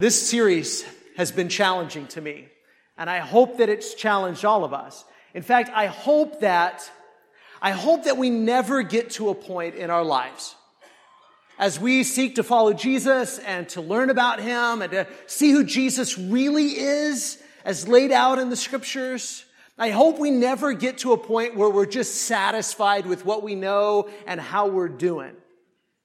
This series has been challenging to me, and I hope that it's challenged all of us. In fact, I hope that I hope that we never get to a point in our lives as we seek to follow Jesus and to learn about him and to see who Jesus really is as laid out in the scriptures. I hope we never get to a point where we're just satisfied with what we know and how we're doing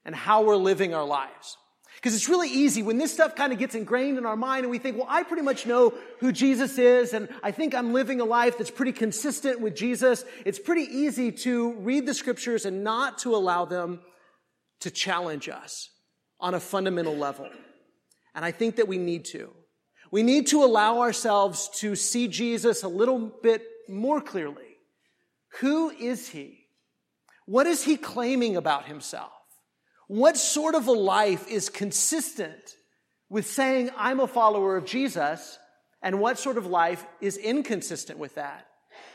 and how we're living our lives. Because it's really easy when this stuff kind of gets ingrained in our mind and we think, well, I pretty much know who Jesus is and I think I'm living a life that's pretty consistent with Jesus. It's pretty easy to read the scriptures and not to allow them to challenge us on a fundamental level. And I think that we need to. We need to allow ourselves to see Jesus a little bit more clearly. Who is he? What is he claiming about himself? What sort of a life is consistent with saying, I'm a follower of Jesus? And what sort of life is inconsistent with that?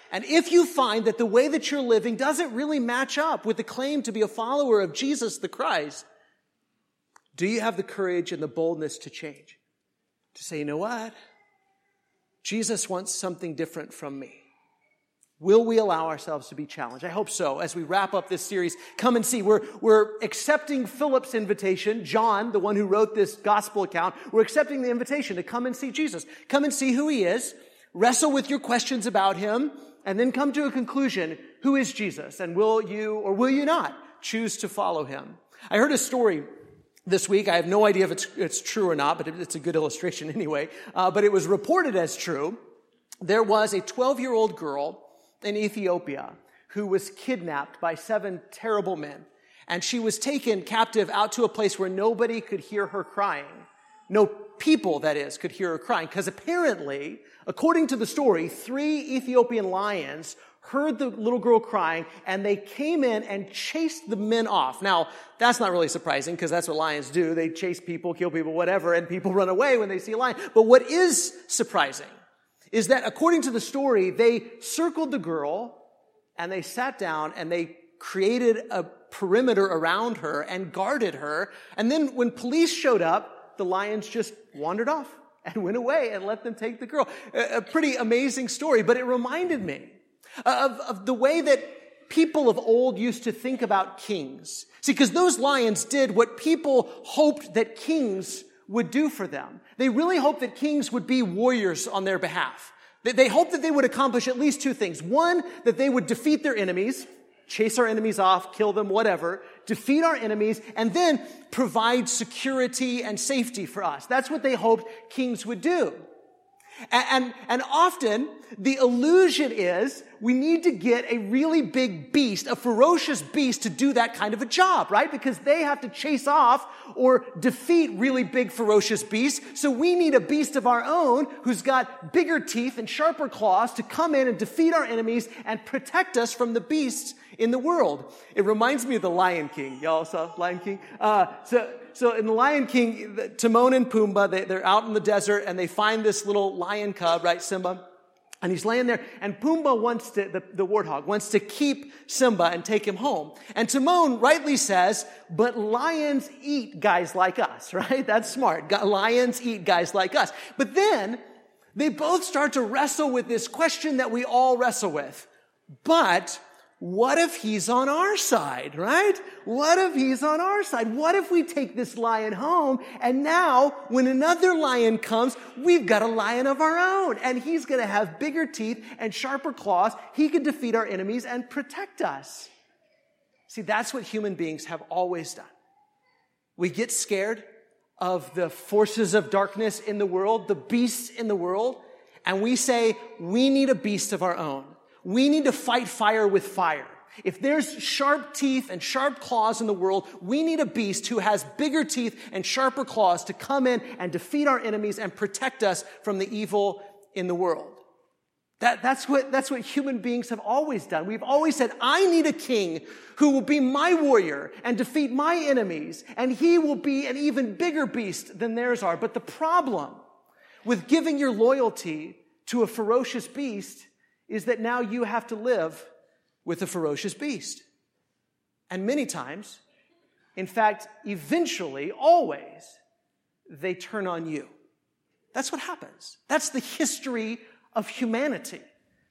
And if you find that the way that you're living doesn't really match up with the claim to be a follower of Jesus the Christ, do you have the courage and the boldness to change? To say, you know what? Jesus wants something different from me. Will we allow ourselves to be challenged? I hope so. As we wrap up this series, come and see. We're, we're accepting Philip's invitation. John, the one who wrote this gospel account, we're accepting the invitation to come and see Jesus. Come and see who he is. Wrestle with your questions about him and then come to a conclusion. Who is Jesus? And will you or will you not choose to follow him? I heard a story this week. I have no idea if it's, it's true or not, but it's a good illustration anyway. Uh, but it was reported as true. There was a 12 year old girl in Ethiopia who was kidnapped by seven terrible men. And she was taken captive out to a place where nobody could hear her crying. No people, that is, could hear her crying. Because apparently, according to the story, three Ethiopian lions heard the little girl crying and they came in and chased the men off. Now, that's not really surprising because that's what lions do. They chase people, kill people, whatever, and people run away when they see a lion. But what is surprising is that according to the story, they circled the girl and they sat down and they created a perimeter around her and guarded her. And then when police showed up, the lions just wandered off and went away and let them take the girl. A, pretty amazing story, but it reminded me of, of the way that people of old used to think about kings. See, because those lions did what people hoped that kings would do for them. They really hoped that kings would be warriors on their behalf. They hoped that they would accomplish at least two things. One, that they would defeat their enemies, chase our enemies off, kill them, whatever, defeat our enemies, and then provide security and safety for us. That's what they hoped kings would do. And, and, and, often the illusion is we need to get a really big beast, a ferocious beast to do that kind of a job, right? Because they have to chase off or defeat really big ferocious beasts. So we need a beast of our own who's got bigger teeth and sharper claws to come in and defeat our enemies and protect us from the beasts in the world. It reminds me of the Lion King. Y'all saw Lion King? Uh, so, so in the Lion King, Timon and Pumbaa, they, they're out in the desert and they find this little lion cub, right, Simba? And he's laying there, and Pumbaa wants to, the, the warthog, wants to keep Simba and take him home. And Timon rightly says, but lions eat guys like us, right? That's smart. Lions eat guys like us. But then, they both start to wrestle with this question that we all wrestle with. But what if he's on our side, right? What if he's on our side? What if we take this lion home and now when another lion comes, we've got a lion of our own and he's going to have bigger teeth and sharper claws. He can defeat our enemies and protect us. See, that's what human beings have always done. We get scared of the forces of darkness in the world, the beasts in the world, and we say, we need a beast of our own. We need to fight fire with fire. If there's sharp teeth and sharp claws in the world, we need a beast who has bigger teeth and sharper claws to come in and defeat our enemies and protect us from the evil in the world. That, that's, what, that's what human beings have always done. We've always said, I need a king who will be my warrior and defeat my enemies, and he will be an even bigger beast than theirs are. But the problem with giving your loyalty to a ferocious beast is that now you have to live with a ferocious beast. And many times, in fact, eventually, always, they turn on you. That's what happens. That's the history of humanity.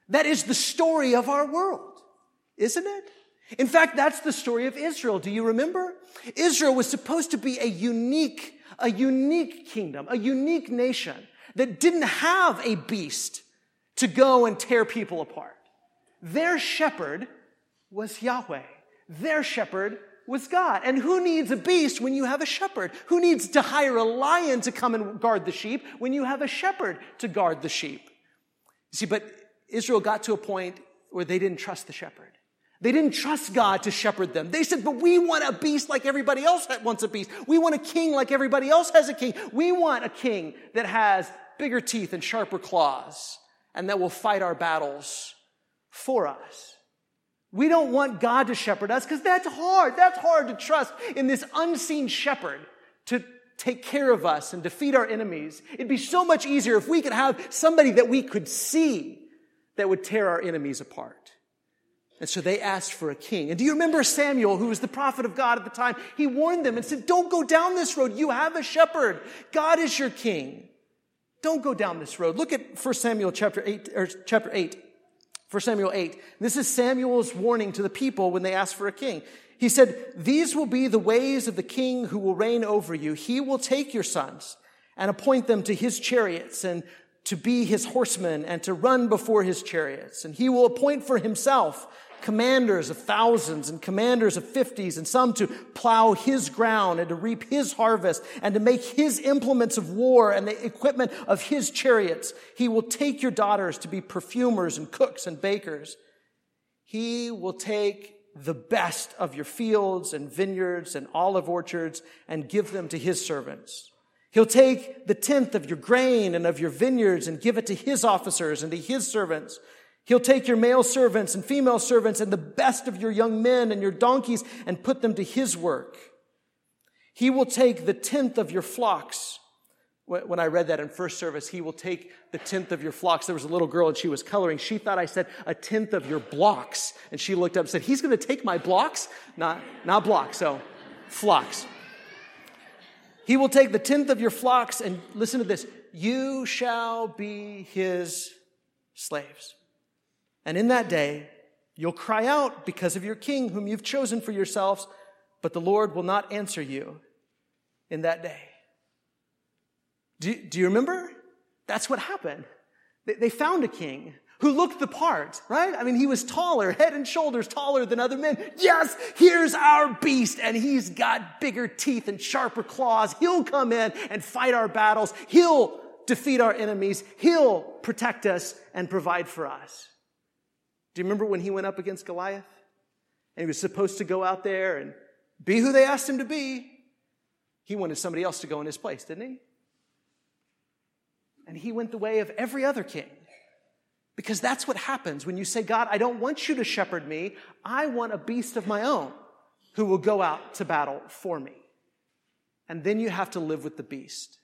That is the story of our world, isn't it? In fact, that's the story of Israel. Do you remember? Israel was supposed to be a unique, a unique kingdom, a unique nation that didn't have a beast to go and tear people apart. Their shepherd was Yahweh. Their shepherd was God. And who needs a beast when you have a shepherd? Who needs to hire a lion to come and guard the sheep when you have a shepherd to guard the sheep? See, but Israel got to a point where they didn't trust the shepherd. They didn't trust God to shepherd them. They said, but we want a beast like everybody else that wants a beast. We want a king like everybody else has a king. We want a king that has bigger teeth and sharper claws and that will fight our battles for us. We don't want God to shepherd us because that's hard. That's hard to trust in this unseen shepherd to take care of us and defeat our enemies. It'd be so much easier if we could have somebody that we could see that would tear our enemies apart. And so they asked for a king. And do you remember Samuel, who was the prophet of God at the time? He warned them and said, Don't go down this road. You have a shepherd. God is your king. Don't go down this road. Look at 1 Samuel chapter 8, or chapter 8. 1 Samuel 8. This is Samuel's warning to the people when they ask for a king. He said, These will be the ways of the king who will reign over you. He will take your sons and appoint them to his chariots and to be his horsemen and to run before his chariots. And he will appoint for himself commanders of thousands and commanders of fifties and some to plow his ground and to reap his harvest and to make his implements of war and the equipment of his chariots. He will take your daughters to be perfumers and cooks and bakers. He will take the best of your fields and vineyards and olive orchards and give them to his servants. He'll take the tenth of your grain and of your vineyards and give it to his officers and to his servants. He'll take your male servants and female servants and the best of your young men and your donkeys and put them to his work. He will take the tenth of your flocks. When I read that in first service, he will take the tenth of your flocks. There was a little girl and she was coloring. She thought I said a tenth of your blocks. And she looked up and said, He's going to take my blocks? Not, not blocks, so flocks. He will take the tenth of your flocks and listen to this. You shall be his slaves. And in that day, you'll cry out because of your king whom you've chosen for yourselves, but the Lord will not answer you in that day. Do, do you remember? That's what happened. They, they found a king who looked the part, right? I mean, he was taller, head and shoulders taller than other men. Yes, here's our beast, and he's got bigger teeth and sharper claws. He'll come in and fight our battles. He'll defeat our enemies. He'll protect us and provide for us. Do you remember when he went up against Goliath? And he was supposed to go out there and be who they asked him to be. He wanted somebody else to go in his place, didn't he? And he went the way of every other king. Because that's what happens when you say, God, I don't want you to shepherd me. I want a beast of my own who will go out to battle for me. And then you have to live with the beast.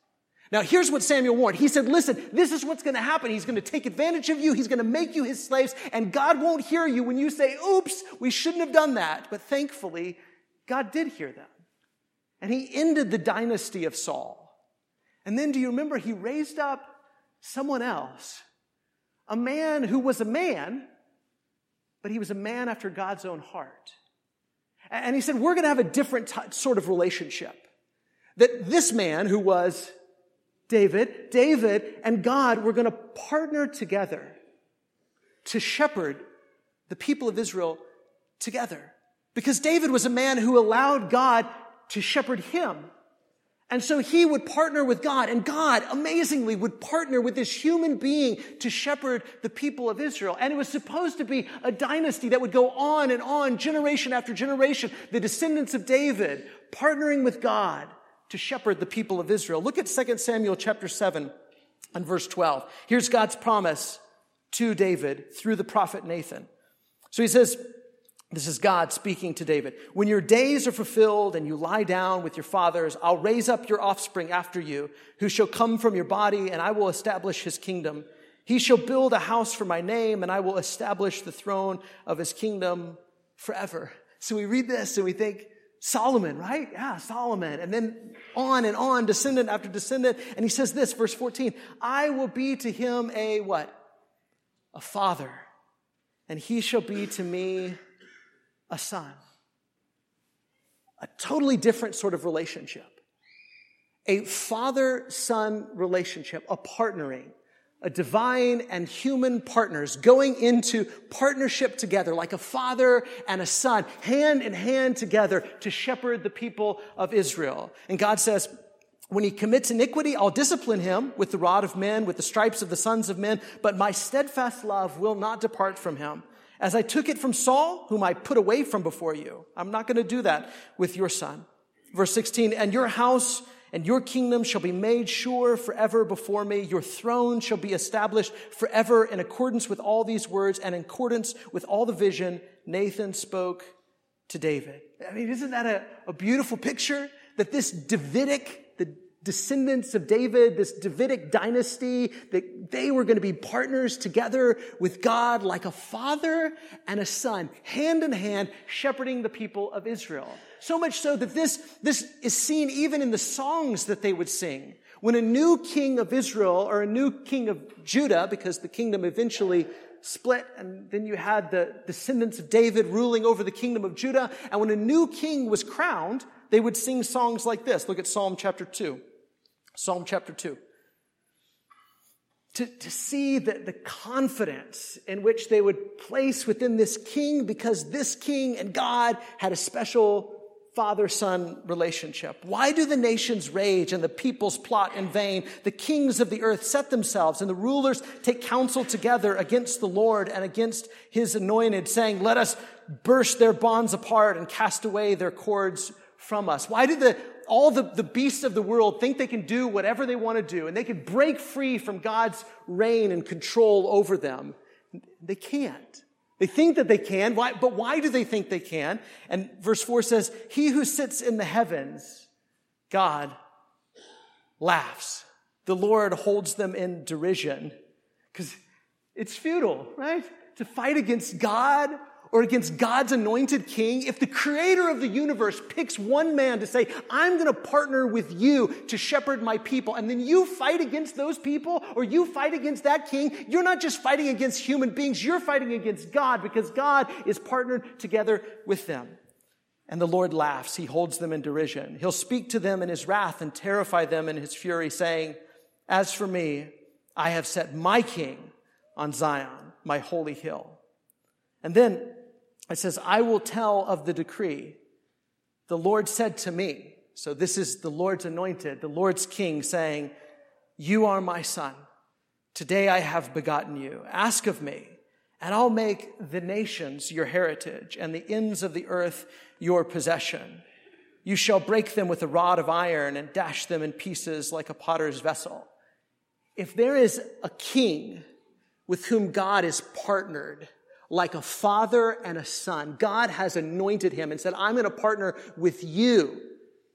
Now, here's what Samuel warned. He said, Listen, this is what's going to happen. He's going to take advantage of you. He's going to make you his slaves, and God won't hear you when you say, Oops, we shouldn't have done that. But thankfully, God did hear them. And he ended the dynasty of Saul. And then, do you remember, he raised up someone else, a man who was a man, but he was a man after God's own heart. And he said, We're going to have a different t- sort of relationship. That this man who was David, David and God were going to partner together to shepherd the people of Israel together. Because David was a man who allowed God to shepherd him. And so he would partner with God, and God, amazingly, would partner with this human being to shepherd the people of Israel. And it was supposed to be a dynasty that would go on and on, generation after generation, the descendants of David partnering with God to shepherd the people of Israel. Look at 2 Samuel chapter 7 and verse 12. Here's God's promise to David through the prophet Nathan. So he says, this is God speaking to David. When your days are fulfilled and you lie down with your fathers, I'll raise up your offspring after you, who shall come from your body, and I will establish his kingdom. He shall build a house for my name, and I will establish the throne of his kingdom forever. So we read this and we think, Solomon, right? Yeah, Solomon. And then on and on, descendant after descendant. And he says this, verse 14, I will be to him a what? A father. And he shall be to me a son. A totally different sort of relationship. A father son relationship, a partnering a divine and human partners going into partnership together like a father and a son, hand in hand together to shepherd the people of Israel. And God says, when he commits iniquity, I'll discipline him with the rod of men, with the stripes of the sons of men, but my steadfast love will not depart from him. As I took it from Saul, whom I put away from before you. I'm not going to do that with your son. Verse 16, and your house and your kingdom shall be made sure forever before me. Your throne shall be established forever in accordance with all these words and in accordance with all the vision Nathan spoke to David. I mean, isn't that a, a beautiful picture? That this Davidic, descendants of David, this Davidic dynasty, that they were going to be partners together with God like a father and a son, hand in hand, shepherding the people of Israel. So much so that this, this is seen even in the songs that they would sing. When a new king of Israel or a new king of Judah, because the kingdom eventually split and then you had the descendants of David ruling over the kingdom of Judah. And when a new king was crowned, they would sing songs like this. Look at Psalm chapter 2. Psalm chapter 2. To, to see the, the confidence in which they would place within this king because this king and God had a special father son relationship. Why do the nations rage and the peoples plot in vain? The kings of the earth set themselves and the rulers take counsel together against the Lord and against his anointed, saying, Let us burst their bonds apart and cast away their cords from us. Why do the all the, the beasts of the world think they can do whatever they want to do and they can break free from God's reign and control over them. They can't. They think that they can, why, but why do they think they can? And verse 4 says, He who sits in the heavens, God, laughs. The Lord holds them in derision. Because it's futile, right? To fight against God or against God's anointed king, if the creator of the universe picks one man to say, I'm going to partner with you to shepherd my people, and then you fight against those people or you fight against that king, you're not just fighting against human beings, you're fighting against God because God is partnered together with them. And the Lord laughs. He holds them in derision. He'll speak to them in his wrath and terrify them in his fury, saying, As for me, I have set my king on Zion, my holy hill. And then it says, I will tell of the decree. The Lord said to me, so this is the Lord's anointed, the Lord's king saying, You are my son. Today I have begotten you. Ask of me, and I'll make the nations your heritage and the ends of the earth your possession. You shall break them with a rod of iron and dash them in pieces like a potter's vessel. If there is a king with whom God is partnered, like a father and a son. God has anointed him and said, I'm going to partner with you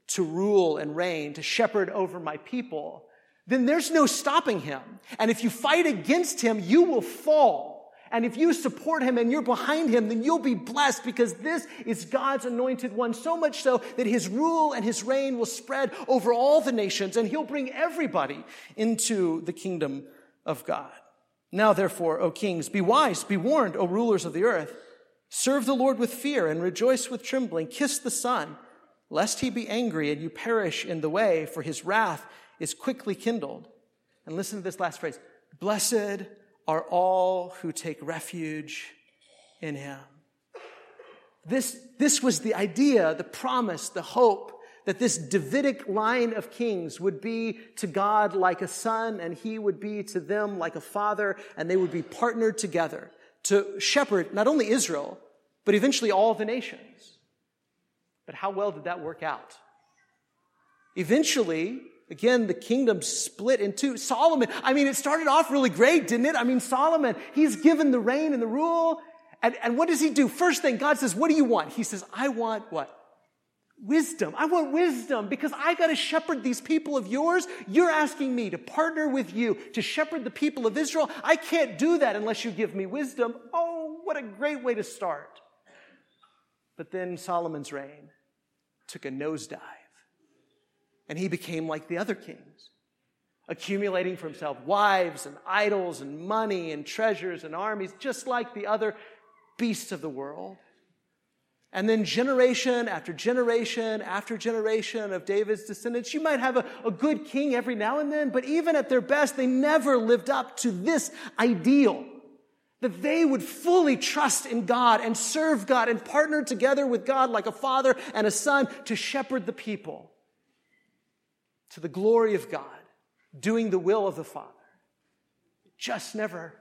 to rule and reign, to shepherd over my people. Then there's no stopping him. And if you fight against him, you will fall. And if you support him and you're behind him, then you'll be blessed because this is God's anointed one. So much so that his rule and his reign will spread over all the nations and he'll bring everybody into the kingdom of God. Now, therefore, O kings, be wise, be warned, O rulers of the earth. Serve the Lord with fear and rejoice with trembling. Kiss the Son, lest he be angry and you perish in the way, for his wrath is quickly kindled. And listen to this last phrase Blessed are all who take refuge in him. This, this was the idea, the promise, the hope that this Davidic line of kings would be to God like a son, and he would be to them like a father, and they would be partnered together to shepherd not only Israel, but eventually all the nations. But how well did that work out? Eventually, again, the kingdom split in two. Solomon, I mean, it started off really great, didn't it? I mean, Solomon, he's given the reign and the rule. And, and what does he do? First thing, God says, What do you want? He says, I want what? Wisdom. I want wisdom because I got to shepherd these people of yours. You're asking me to partner with you to shepherd the people of Israel. I can't do that unless you give me wisdom. Oh, what a great way to start. But then Solomon's reign. took a nosedive. And he became like the other kings, accumulating for himself wives and idols and money and treasures and armies, just like the other beasts of the world. And then generation after generation after generation of David's descendants, you might have a, a, good king every now and then, but even at their best, they never lived up to this ideal that they would fully trust in God and serve God and partner together with God like a father and a son to shepherd the people to the glory of God, doing the will of the Father. It just never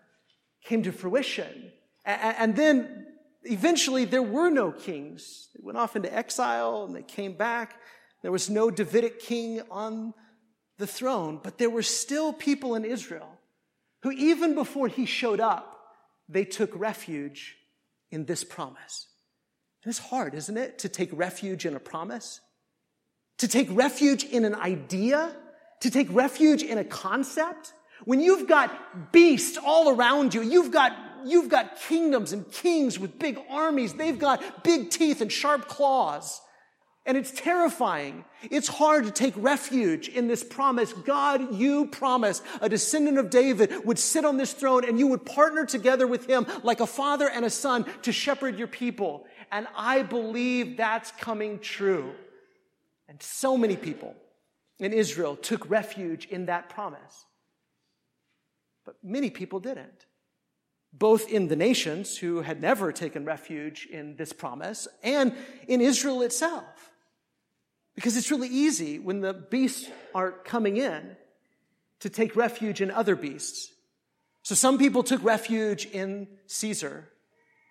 came to fruition. And then eventually there were no kings. They went off into exile and they came back. There was no Davidic king on the throne, but there were still people in Israel who, even before he showed up, they took refuge in this promise. And it's hard, isn't it, to take refuge in a promise? To take refuge in an idea? To take refuge in a concept? When you've got beasts all around you, you've got, you've got kingdoms and kings with big armies, they've got big teeth and sharp claws. And it's terrifying. It's hard to take refuge in this promise. God, you promised a descendant of David would sit on this throne and you would partner together with him like a father and a son to shepherd your people. And I believe that's coming true. And so many people in Israel took refuge in that promise. But many people didn't. Both in the nations who had never taken refuge in this promise and in Israel itself. Because it's really easy when the beasts are coming in to take refuge in other beasts. So some people took refuge in Caesar.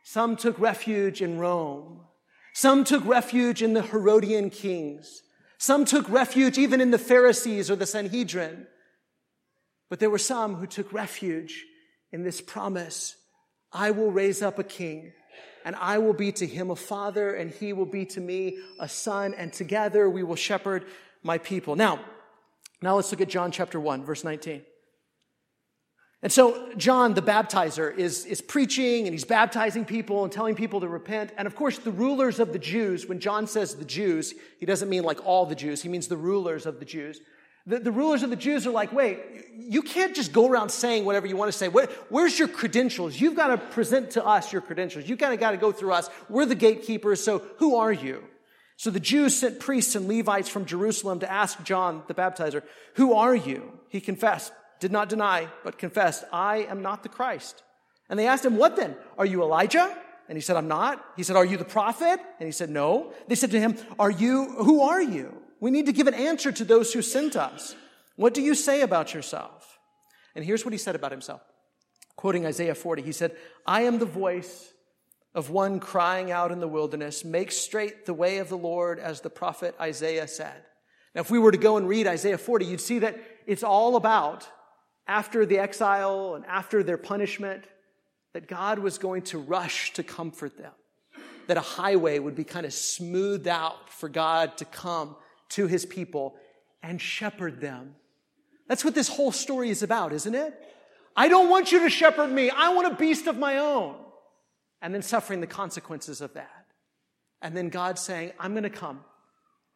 Some took refuge in Rome. Some took refuge in the Herodian kings. Some took refuge even in the Pharisees or the Sanhedrin. But there were some who took refuge in this promise I will raise up a king and I will be to him a father, and he will be to me a son, and together we will shepherd my people. Now, now let's look at John chapter 1, verse 19. And so John the baptizer is, is preaching and he's baptizing people and telling people to repent. And of course, the rulers of the Jews, when John says the Jews, he doesn't mean like all the Jews, he means the rulers of the Jews. The, the, rulers of the Jews are like, wait, you can't just go around saying whatever you want to say. Where, where's your credentials? You've got to present to us your credentials. You kind of got to go through us. We're the gatekeepers, so who are you? So the Jews sent priests and Levites from Jerusalem to ask John the baptizer, who are you? He confessed, did not deny, but confessed, I am not the Christ. And they asked him, what then? Are you Elijah? And he said, I'm not. He said, are you the prophet? And he said, no. They said to him, are you, who are you? We need to give an answer to those who sent us. What do you say about yourself? And here's what he said about himself. Quoting Isaiah 40, he said, I am the voice of one crying out in the wilderness, make straight the way of the Lord, as the prophet Isaiah said. Now, if we were to go and read Isaiah 40, you'd see that it's all about after the exile and after their punishment, that God was going to rush to comfort them. That a highway would be kind of smoothed out for God to come to his people and shepherd them. That's what this whole story is about, isn't it? I don't want you to shepherd me. I want a beast of my own. And then suffering the consequences of that. And then God saying, I'm going to come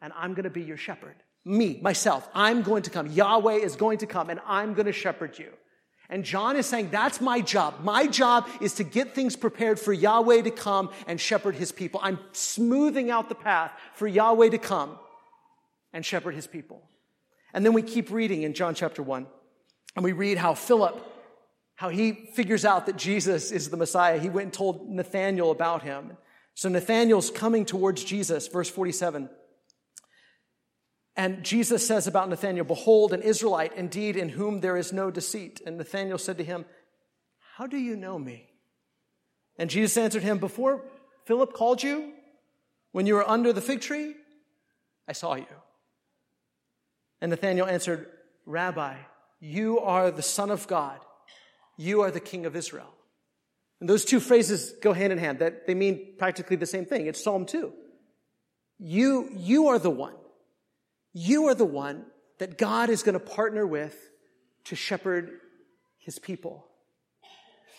and I'm going to be your shepherd. Me, myself, I'm going to come. Yahweh is going to come and I'm going to shepherd you. And John is saying, that's my job. My job is to get things prepared for Yahweh to come and shepherd his people. I'm smoothing out the path for Yahweh to come and shepherd his people. And then we keep reading in John chapter 1, and we read how Philip, how he figures out that Jesus is the Messiah. He went and told Nathanael about him. So Nathanael's coming towards Jesus, verse 47. And Jesus says about Nathanael, Behold, an Israelite indeed in whom there is no deceit. And Nathanael said to him, How do you know me? And Jesus answered him, Before Philip called you, when you were under the fig tree, I saw you. And Nathanael answered, Rabbi, you are the Son of God. You are the King of Israel. And those two phrases go hand in hand. That they mean practically the same thing. It's Psalm 2. You, you are the one. You are the one that God is going to partner with to shepherd his people.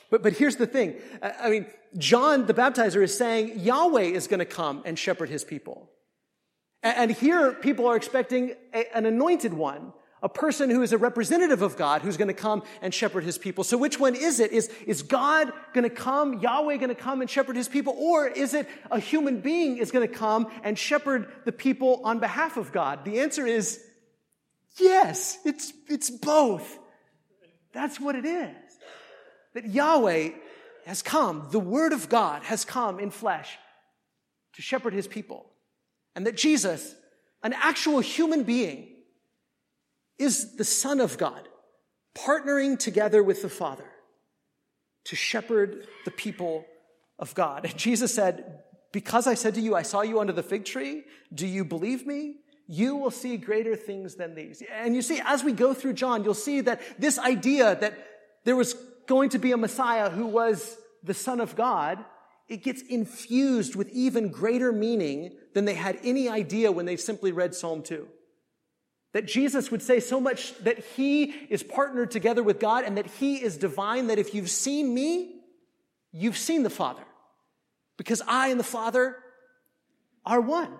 But, but here's the thing. I mean, John the baptizer is saying Yahweh is going to come and shepherd his people. And here people are expecting a, an anointed one, a person who is a representative of God who's going to come and shepherd his people. So which one is it? Is, is God going to come, Yahweh going to come and shepherd his people? Or is it a human being is going to come and shepherd the people on behalf of God? The answer is yes, it's, it's both. That's what it is. That Yahweh has come, the Word of God has come in flesh to shepherd his people. And that Jesus, an actual human being, is the Son of God, partnering together with the Father to shepherd the people of God. And Jesus said, Because I said to you, I saw you under the fig tree, do you believe me? You will see greater things than these. And you see, as we go through John, you'll see that this idea that there was going to be a Messiah who was the Son of God, it gets infused with even greater meaning than they had any idea when they simply read Psalm 2. That Jesus would say so much that he is partnered together with God and that he is divine, that if you've seen me, you've seen the Father. Because I and the Father are one.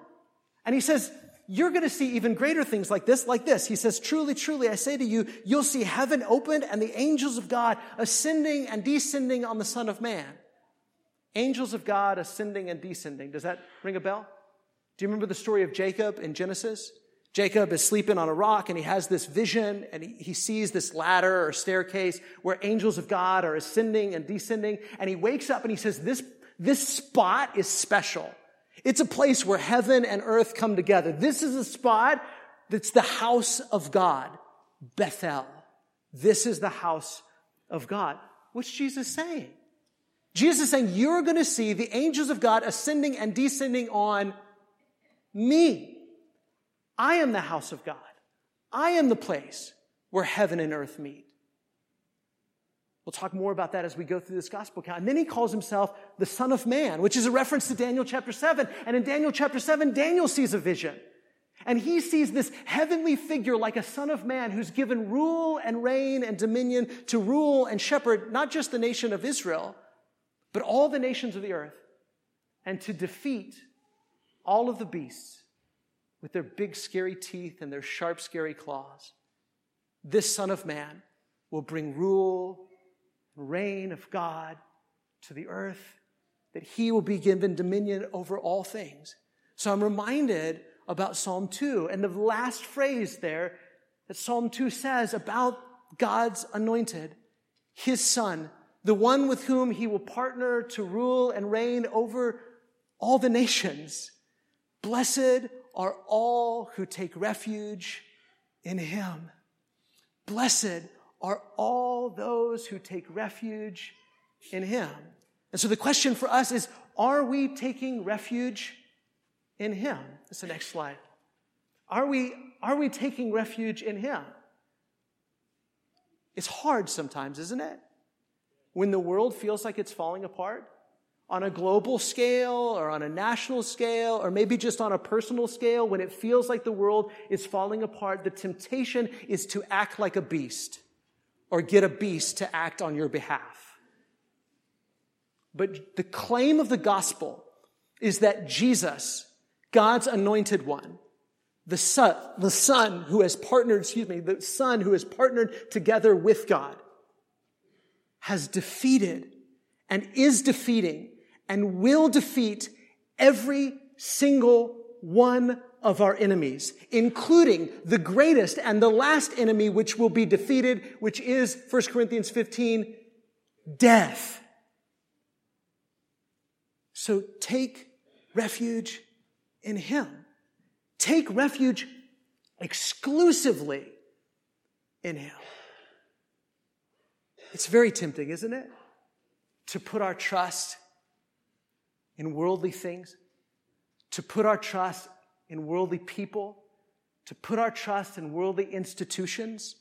And he says, you're going to see even greater things like this, like this. He says, truly, truly, I say to you, you'll see heaven opened and the angels of God ascending and descending on the Son of Man. Angels of God ascending and descending. Does that ring a bell? Do you remember the story of Jacob in Genesis? Jacob is sleeping on a rock and he has this vision and he, he, sees this ladder or staircase where angels of God are ascending and descending. And he wakes up and he says, this, this spot is special. It's a place where heaven and earth come together. This is a spot that's the house of God, Bethel. This is the house of God. What's Jesus saying? Jesus is saying, You're going to see the angels of God ascending and descending on me. I am the house of God. I am the place where heaven and earth meet. We'll talk more about that as we go through this gospel account. And then he calls himself the Son of Man, which is a reference to Daniel chapter 7. And in Daniel chapter 7, Daniel sees a vision. And he sees this heavenly figure like a son of man who's given rule and reign and dominion to rule and shepherd not just the nation of Israel, but all the nations of the earth, and to defeat all of the beasts with their big, scary teeth and their sharp, scary claws. This Son of Man will bring rule and reign of God to the earth, that he will be given dominion over all things. So I'm reminded about Psalm 2 and the last phrase there that Psalm 2 says about God's anointed, his son, the one with whom he will partner to rule and reign over all the nations. Blessed are all who take refuge in him. Blessed are all those who take refuge in him. And so the question for us is, are we taking refuge in him? That's the next slide. Are we, are we taking refuge in him? It's hard sometimes, isn't it? When the world feels like it's falling apart on a global scale or on a national scale or maybe just on a personal scale, when it feels like the world is falling apart, the temptation is to act like a beast or get a beast to act on your behalf. But the claim of the gospel is that Jesus, God's anointed one, the son, the son who has partnered, excuse me, the son who has partnered together with God, has defeated and is defeating and will defeat every single one of our enemies, including the greatest and the last enemy which will be defeated, which is 1 Corinthians 15, death. So take refuge in Him. Take refuge exclusively in Him. It's very tempting, isn't it? To put our trust in worldly things, to put our trust in worldly people, to put our trust in worldly institutions,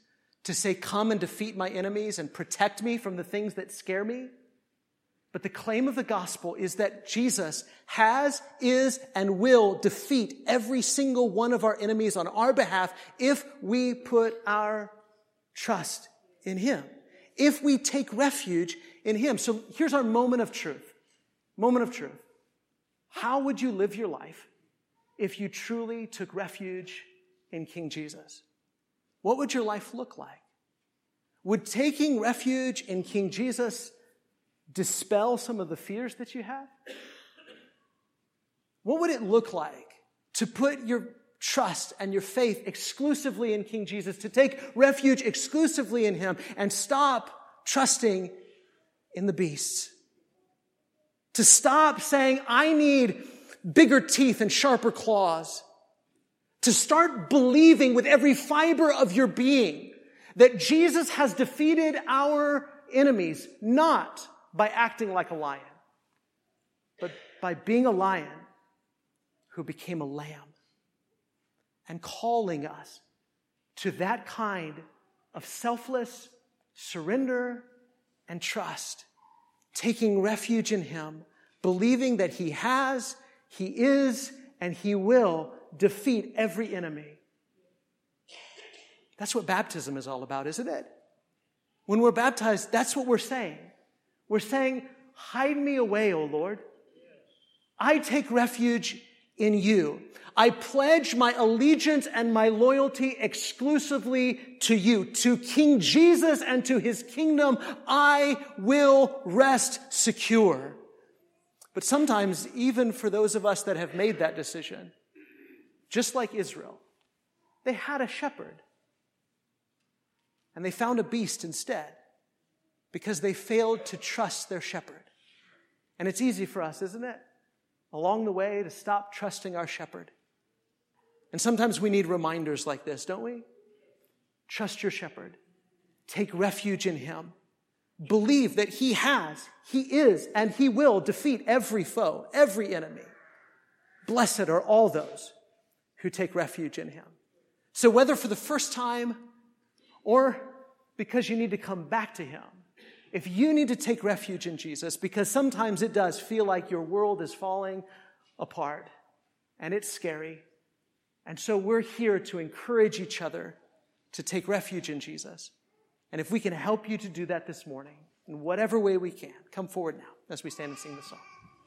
to say, Come and defeat my enemies and protect me from the things that scare me. But the claim of the gospel is that Jesus has, is, and will defeat every single one of our enemies on our behalf if we put our trust in Him. If we take refuge in Him. So here's our moment of truth. Moment of truth. How would you live your life if you truly took refuge in King Jesus? What would your life look like? Would taking refuge in King Jesus dispel some of the fears that you have? What would it look like to put your trust and your faith exclusively in King Jesus, to take refuge exclusively in Him and stop trusting in the beasts? To stop saying, I need bigger teeth and sharper claws. To start believing with every fiber of your being that Jesus has defeated our enemies, not by acting like a lion, but by being a lion who became a lamb and calling us to that kind of selfless surrender and trust, taking refuge in Him, believing that He has, He is, and He will defeat every enemy. That's what baptism is all about, isn't it? When we're baptized, that's what we're saying. We're saying, Hide me away, O Lord. I take refuge in you. I pledge my allegiance and my loyalty exclusively to you, to King Jesus and to his kingdom. I will rest secure. But sometimes, even for those of us that have made that decision, just like Israel, they had a shepherd and they found a beast instead because they failed to trust their shepherd. And it's easy for us, isn't it? Along the way to stop trusting our shepherd. And sometimes we need reminders like this, don't we? Trust your shepherd. Take refuge in him. Believe that he has, he is, and he will defeat every foe, every enemy. Blessed are all those who take refuge in him. So whether for the first time or because you need to come back to him, if you need to take refuge in Jesus, because sometimes it does feel like your world is falling apart and it's scary and so we're here to encourage each other to take refuge in Jesus. And if we can help you to do that this morning, in whatever way we can, come forward now as we stand and sing the song.